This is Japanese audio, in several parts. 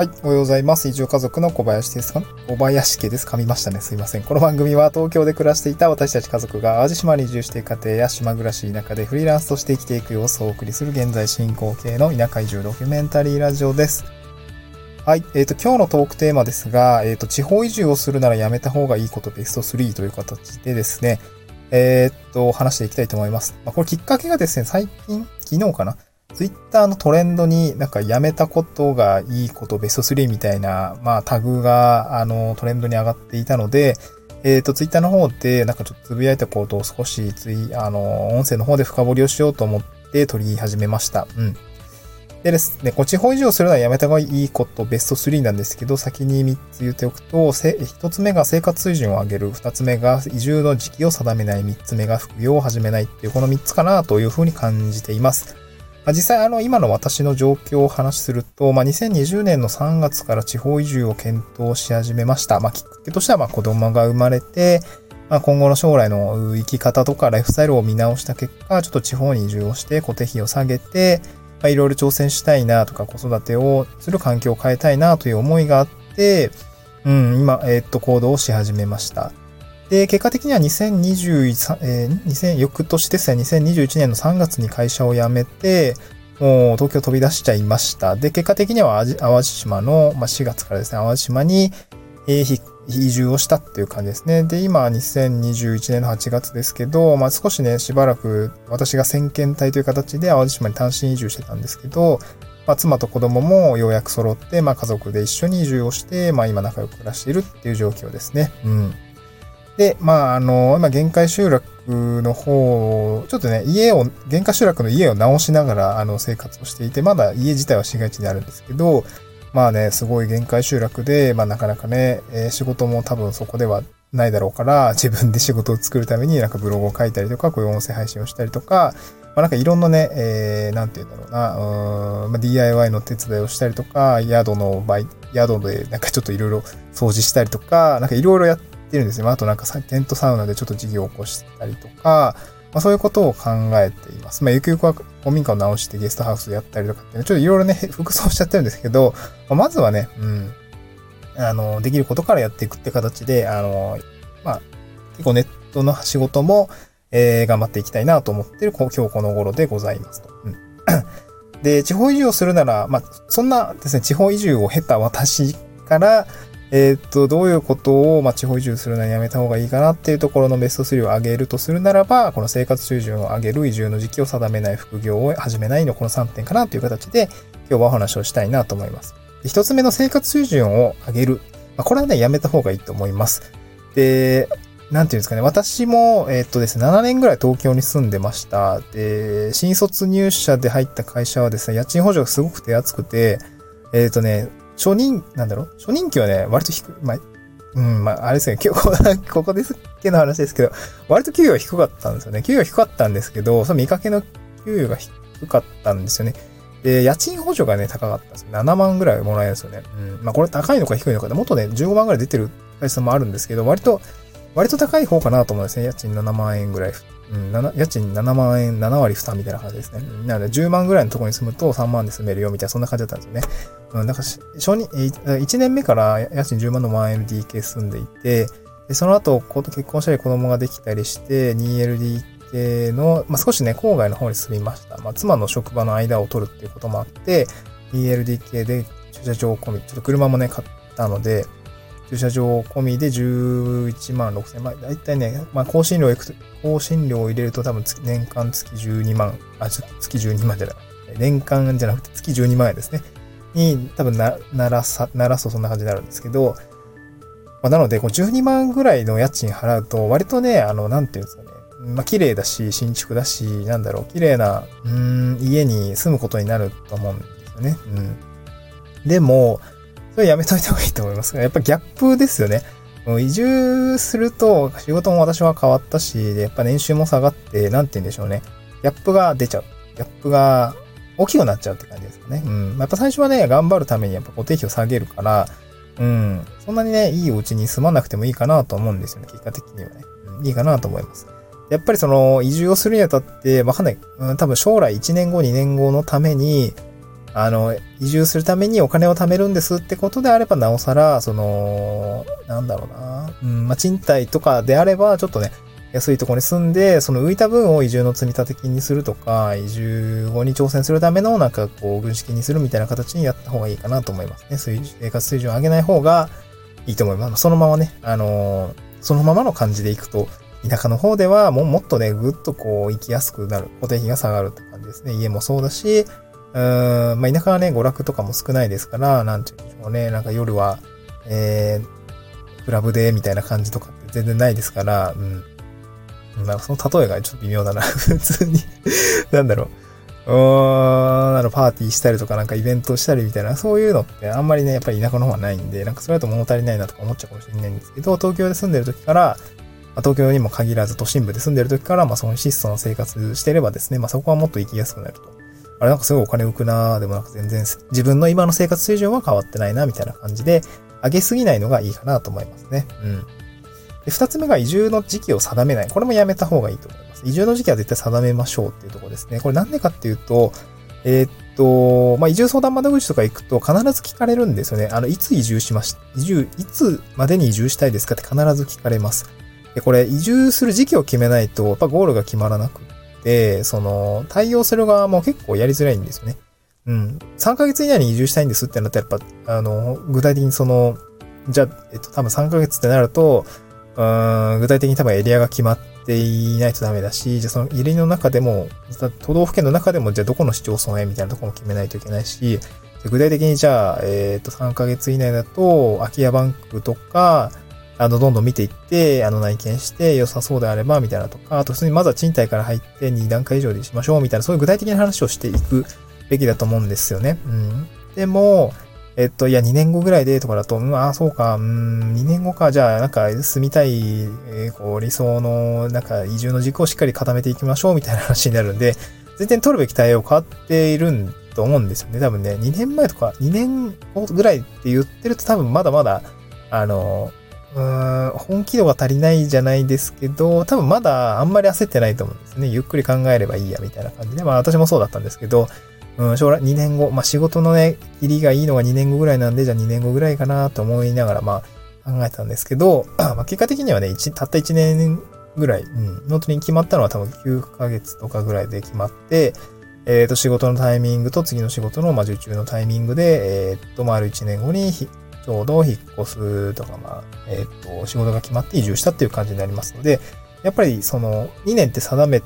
はい、おはようございます。移住家族の小林ですか？小林家です。噛みましたね。すいません。この番組は東京で暮らしていた私たち家族が淡路島に移住していく家庭や島暮らし田舎でフリーランスとして生きていく様子をお送りする現在進行形の田舎移住ドキュメンタリーラジオです。はい。えっ、ー、と、今日のトークテーマですが、えっ、ー、と、地方移住をするならやめた方がいいことベスト3という形でですね、えっ、ー、と、話していきたいと思います。まあ、これきっかけがですね、最近、昨日かな？ツイッターのトレンドになんかやめたことがいいことベスト3みたいな、まあタグがあのトレンドに上がっていたので、えっ、ー、と、ツイッターの方でなんかちょっとつぶやいたことを少しツイ、あの、音声の方で深掘りをしようと思って取り始めました。うん。でですね、こう地方移住するのはやめた方がいいことベスト3なんですけど、先に3つ言っておくと、1つ目が生活水準を上げる、2つ目が移住の時期を定めない、3つ目が副業を始めないっていう、この3つかなというふうに感じています。まあ、実際あの今の私の状況を話しすると、まあ、2020年の3月から地方移住を検討し始めました。まあ、きっかけとしてはまあ子供が生まれて、まあ、今後の将来の生き方とかライフスタイルを見直した結果、ちょっと地方に移住をして固定費を下げて、まあ、いろいろ挑戦したいなとか子育てをする環境を変えたいなという思いがあって、うん、今、えー、っと、行動をし始めました。で、結果的には2021、えー、2000、翌年ですね、2021年の3月に会社を辞めて、もう東京飛び出しちゃいました。で、結果的には淡路島の、まあ、4月からですね、淡路島に、えー、移住をしたっていう感じですね。で、今、2021年の8月ですけど、まあ、少しね、しばらく私が先見隊という形で淡路島に単身移住してたんですけど、まあ、妻と子供もようやく揃って、まあ、家族で一緒に移住をして、まあ、今仲良く暮らしているっていう状況ですね。うん。で、まあ、あの、今、限界集落の方、ちょっとね、家を、限界集落の家を直しながら、あの、生活をしていて、まだ家自体は市街地にあるんですけど、まあね、すごい限界集落で、まあなかなかね、えー、仕事も多分そこではないだろうから、自分で仕事を作るためになんかブログを書いたりとか、こういう音声配信をしたりとか、まあなんかいろんなね、えー、なんて言うんだろうな、うん、まあ、DIY の手伝いをしたりとか、宿のバイ、宿でなんかちょっといろいろ掃除したりとか、なんかいろいろやってってるんですよ。あとなんかテントサウナでちょっと事業を起こしたりとか、まあ、そういうことを考えています。まあ、ゆくゆくは古民家を直してゲストハウスやったりとかって、ね、ちょっといろいろね、服装しちゃってるんですけど、まあ、まずはね、うん、あの、できることからやっていくって形で、あの、まあ、結構ネットの仕事も、えー、頑張っていきたいなと思ってる今日この頃でございますと。うん、で、地方移住をするなら、まあ、そんなですね、地方移住を経た私から、えー、っと、どういうことを、まあ、地方移住するのにやめた方がいいかなっていうところのベスト3を上げるとするならば、この生活水準を上げる移住の時期を定めない副業を始めないのこの3点かなという形で、今日はお話をしたいなと思います。一つ目の生活水準を上げる。まあ、これはね、やめた方がいいと思います。で、なんていうんですかね。私も、えー、っとですね、7年ぐらい東京に住んでました。で、新卒入社で入った会社はですね、家賃補助がすごく手厚くて、えー、っとね、初任、なんだろう？初任給はね、割と低い。まあ、うん、まあ、あれですね、今日、ここですっけの話ですけど、割と給与は低かったんですよね。給与は低かったんですけど、その見かけの給与が低かったんですよね。で、家賃補助がね、高かったんですよ。7万ぐらいもらえるんですよね。うん。まあ、これ高いのか低いのかで、もっとね、15万ぐらい出てる会社もあるんですけど、割と、割と高い方かなと思うんですね。家賃7万円ぐらいうん、家賃7万円、7割負担みたいな感じですね。なので、10万ぐらいのところに住むと3万で住めるよみたいな、そんな感じだったんですよね。うん、だから、初に、1年目から家賃10万の 1LDK 住んでいて、でその後、結婚したり子供ができたりして、2LDK の、まあ、少しね、郊外の方に住みました。まあ、妻の職場の間を取るっていうこともあって、2LDK で駐車場込み、ちょっと車もね、買ったので、駐車場込みで11万6千万。だいたいね、まあ、更新料いくと、更新料を入れると多分年間月12万、あ、ちょっと月12万じゃない。年間じゃなくて月12万円ですね。に、多分な、ならさ、ならすとそんな感じになるんですけど、まあ、なので、こう12万ぐらいの家賃払うと、割とね、あの、なんていうんですかね。まあ、綺麗だし、新築だし、なんだろう、綺麗な、うん、家に住むことになると思うんですよね。うん。でも、れやめといた方がいいと思いますが、やっぱギャップですよね。移住すると仕事も私は変わったし、やっぱ年収も下がって、なんて言うんでしょうね。ギャップが出ちゃう。ギャップが大きくなっちゃうって感じですかね。うん。やっぱ最初はね、頑張るためにやっぱ固定費を下げるから、うん。そんなにね、いいお家に住まなくてもいいかなと思うんですよね。結果的にはね。うん、いいかなと思います。やっぱりその移住をするにあたって、わかんない。うん、多分将来1年後、2年後のために、あの、移住するためにお金を貯めるんですってことであれば、なおさら、その、なんだろうな。うん、まあ、賃貸とかであれば、ちょっとね、安いとこに住んで、その浮いた分を移住の積立金にするとか、移住後に挑戦するためのなんかこう、軍資金にするみたいな形にやった方がいいかなと思いますね。生活水準を上げない方がいいと思います。そのままね、あの、そのままの感じでいくと、田舎の方ではももっとね、ぐっとこう、行きやすくなる。固定費が下がるって感じですね。家もそうだし、うん、まあ、田舎はね、娯楽とかも少ないですから、なんていうんでしょうね。なんか夜は、えー、クラブでみたいな感じとかって全然ないですから、うん。なんかその例えがちょっと微妙だな。普通になんだろう。うーん、あの、パーティーしたりとかなんかイベントしたりみたいな、そういうのってあんまりね、やっぱり田舎の方はないんで、なんかそれだと物足りないなとか思っちゃうかもしれないんですけど、東京で住んでる時から、ま、東京にも限らず都心部で住んでる時から、まあその質素な生活してればですね、まあそこはもっと生きやすくなると。あれなんかすごいお金浮くなーでもなく全然自分の今の生活水準は変わってないなみたいな感じで、上げすぎないのがいいかなと思いますね。うん。で、二つ目が移住の時期を定めない。これもやめた方がいいと思います。移住の時期は絶対定めましょうっていうところですね。これなんでかっていうと、えー、っと、まあ、移住相談窓口とか行くと必ず聞かれるんですよね。あの、いつ移住しまし、移住、いつまでに移住したいですかって必ず聞かれます。で、これ移住する時期を決めないと、やっぱゴールが決まらなくて、その、対応する側も結構やりづらいんですよね。うん。3ヶ月以内に移住したいんですってなったら、やっぱ、あの、具体的にその、じゃあ、えっと、多分3ヶ月ってなると、うん具体的に多分エリアが決まっていないとダメだし、じゃあその入りの中でも、都道府県の中でも、じゃあどこの市町村へみたいなとこも決めないといけないし、具体的にじゃあ、えっ、ー、と、3ヶ月以内だと、空き家バンクとか、あの、どんどん見ていって、あの、内見して良さそうであれば、みたいなとか、あと普通にまずは賃貸から入って2段階以上でしましょう、みたいな、そういう具体的な話をしていくべきだと思うんですよね。うん。でも、えっと、いや、2年後ぐらいでとかだと、うん、ああ、そうか、うん、2年後か、じゃあ、なんか、住みたい、えー、こう、理想の、なんか、移住の軸をしっかり固めていきましょう、みたいな話になるんで、全然取るべき対応変わっていると思うんですよね。多分ね、2年前とか、2年後ぐらいって言ってると多分まだまだ、あの、本気度が足りないじゃないですけど、多分まだあんまり焦ってないと思うんですね。ゆっくり考えればいいや、みたいな感じで。まあ私もそうだったんですけど、うん、将来2年後、まあ仕事のね、入りがいいのが2年後ぐらいなんで、じゃあ2年後ぐらいかなと思いながら、まあ考えたんですけど、まあ結果的にはね、たった1年ぐらい、うん、ノートに決まったのは多分9ヶ月とかぐらいで決まって、えっ、ー、と、仕事のタイミングと次の仕事の、まあ、受注のタイミングで、えっ、ー、と、丸1年後にちょうど引っ越すとか、まあ、えっ、ー、と、仕事が決まって移住したっていう感じになりますので、やっぱりその2年って定め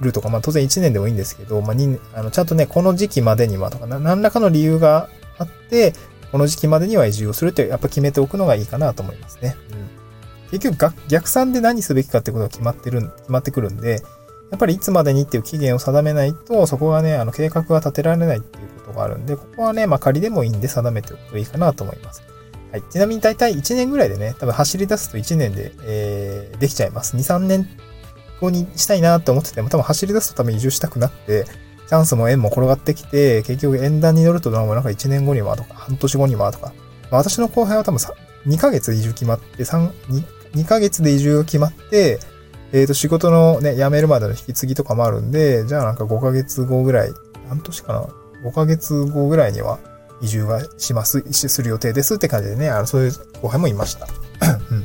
るとか、まあ当然1年でもいいんですけど、まあ2、あの、ちゃんとね、この時期までにはとか、何らかの理由があって、この時期までには移住をするって、やっぱ決めておくのがいいかなと思いますね。うん。結局、逆算で何すべきかってことが決まってる、決まってくるんで、やっぱりいつまでにっていう期限を定めないと、そこがね、あの、計画が立てられないっていうことがあるんで、ここはね、まあ仮でもいいんで定めておくといいかなと思います。はい。ちなみに大体1年ぐらいでね、多分走り出すと1年で、えー、できちゃいます。2、3年こにしたいなって思ってても、多分走り出すと多分移住したくなって、チャンスも縁も転がってきて、結局縁談に乗るとなんか1年後にはとか、半年後にはとか、まあ、私の後輩は多分2ヶ月移住決まって、3、2, 2ヶ月で移住が決まって、えっ、ー、と、仕事のね、辞めるまでの引き継ぎとかもあるんで、じゃあなんか5ヶ月後ぐらい、半年かな ?5 ヶ月後ぐらいには移住はします、する予定ですって感じでね、あの、そういう後輩もいました。うん。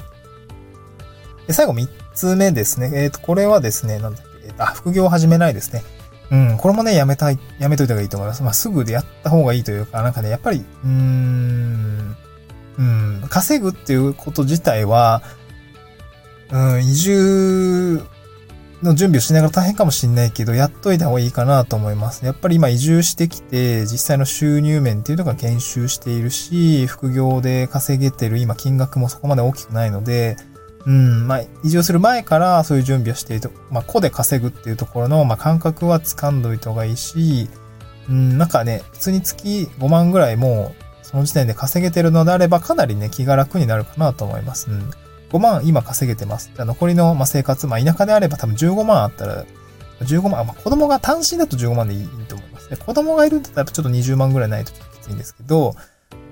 で、最後3つ目ですね。えっ、ー、と、これはですね、なんだっけ、あ、副業を始めないですね。うん、これもね、やめたい、やめといた方がいいと思います。まあ、すぐでやった方がいいというか、なんかね、やっぱり、うーん、うん、稼ぐっていうこと自体は、うん、移住の準備をしながら大変かもしんないけど、やっといた方がいいかなと思います。やっぱり今移住してきて、実際の収入面っていうのが減収しているし、副業で稼げてる今金額もそこまで大きくないので、うん、まあ、移住する前からそういう準備をしていると、まあ、個で稼ぐっていうところの、まあ、感覚は掴んどいた方がいいし、うん、なんかね、普通に月5万ぐらいも、その時点で稼げてるのであれば、かなりね、気が楽になるかなと思います。うん。5万今稼げてます。残りの、ま、生活、まあ、田舎であれば多分15万あったら、15万、まあ、子供が単身だと15万でいいと思います。で、子供がいるんだったらちょっと20万ぐらいないときついんですけど、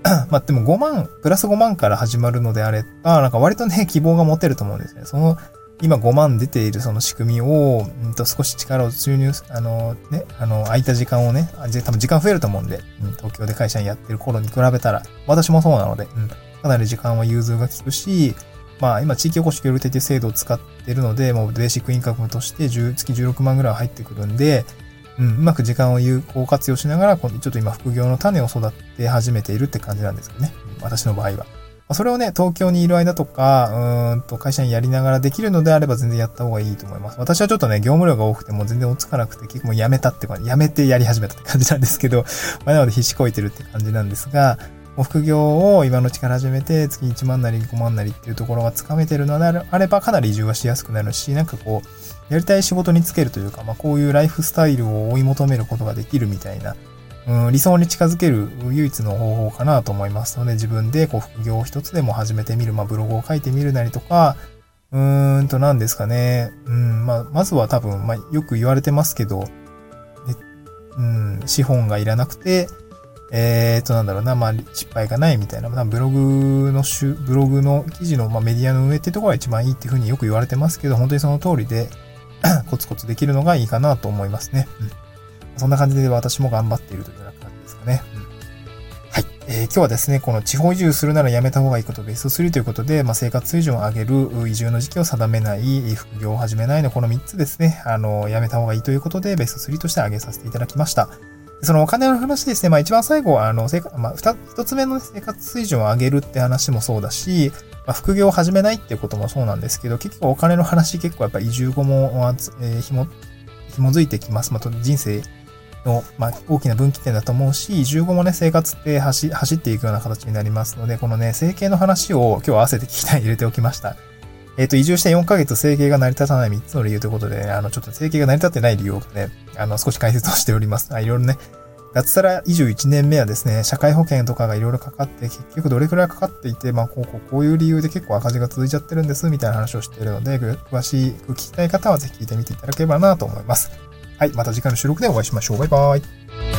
まあでも5万、プラス5万から始まるのであれば、なんか割とね、希望が持てると思うんですね。その今5万出ているその仕組みを、うんと少し力を注入、あのね、あの、空いた時間をね、多分時間増えると思うんで、うん、東京で会社にやってる頃に比べたら、私もそうなので、うん、かなり時間は融通が効くし、まあ今地域おこし協力隊という制度を使ってるので、もうベーシックインカムとして10月16万ぐらい入ってくるんで、うん、うまく時間を有効活用しながら、ちょっと今副業の種を育て始めているって感じなんですよね。私の場合は。それをね、東京にいる間とか、うんと会社にやりながらできるのであれば全然やった方がいいと思います。私はちょっとね、業務量が多くても全然追いつかなくて、結構もうやめたってか、やめてやり始めたって感じなんですけど、まあ、なので必死こいてるって感じなんですが、もう副業を今のうちから始めて、月1万なり5万なりっていうところがつかめてるのであれば、かなり移住はしやすくなるし、なんかこう、やりたい仕事につけるというか、まあこういうライフスタイルを追い求めることができるみたいな、うん、理想に近づける唯一の方法かなと思いますので、自分でこう副業を一つでも始めてみる、まあブログを書いてみるなりとか、うーんと何ですかね。うん、まあ、まずは多分、まあ、よく言われてますけど、うん、資本がいらなくて、えーと、なんだろうな、まあ、失敗がないみたいな、まあ、ブログのブログの記事の、まあ、メディアの運営ってところが一番いいっていうふうによく言われてますけど、本当にその通りで コツコツできるのがいいかなと思いますね。うんそんな感じで私も頑張っているというような感じですかね。うん、はい。えー、今日はですね、この地方移住するならやめた方がいいことベスト3ということで、まあ、生活水準を上げる移住の時期を定めない、副業を始めないのこの3つですね、あの、やめた方がいいということでベスト3として挙げさせていただきました。そのお金の話ですね、まあ一番最後は、あの、生活、まあ二、つ目の生活水準を上げるって話もそうだし、まあ、副業を始めないっていうこともそうなんですけど、結構お金の話結構やっぱ移住後も、えー、ひも、紐づいてきます。まあ、人生の、まあ、大きな分岐点だと思うし、15もね、生活って走走っていくような形になりますので、このね、整形の話を今日合わせて聞きたい入れておきました。えっ、ー、と、移住して4ヶ月整形が成り立たない3つの理由ということで、ね、あの、ちょっと整形が成り立ってない理由をね、あの、少し解説をしております。あいろいろね、脱サラ移住1年目はですね、社会保険とかがいろいろかかって、結局どれくらいかかっていて、まあ、こう、こう、こういう理由で結構赤字が続いちゃってるんです、みたいな話をしているので、詳しく聞きたい方はぜひ聞いてみていただければなと思います。はい、また次回の収録でお会いしましょう。バイバーイ。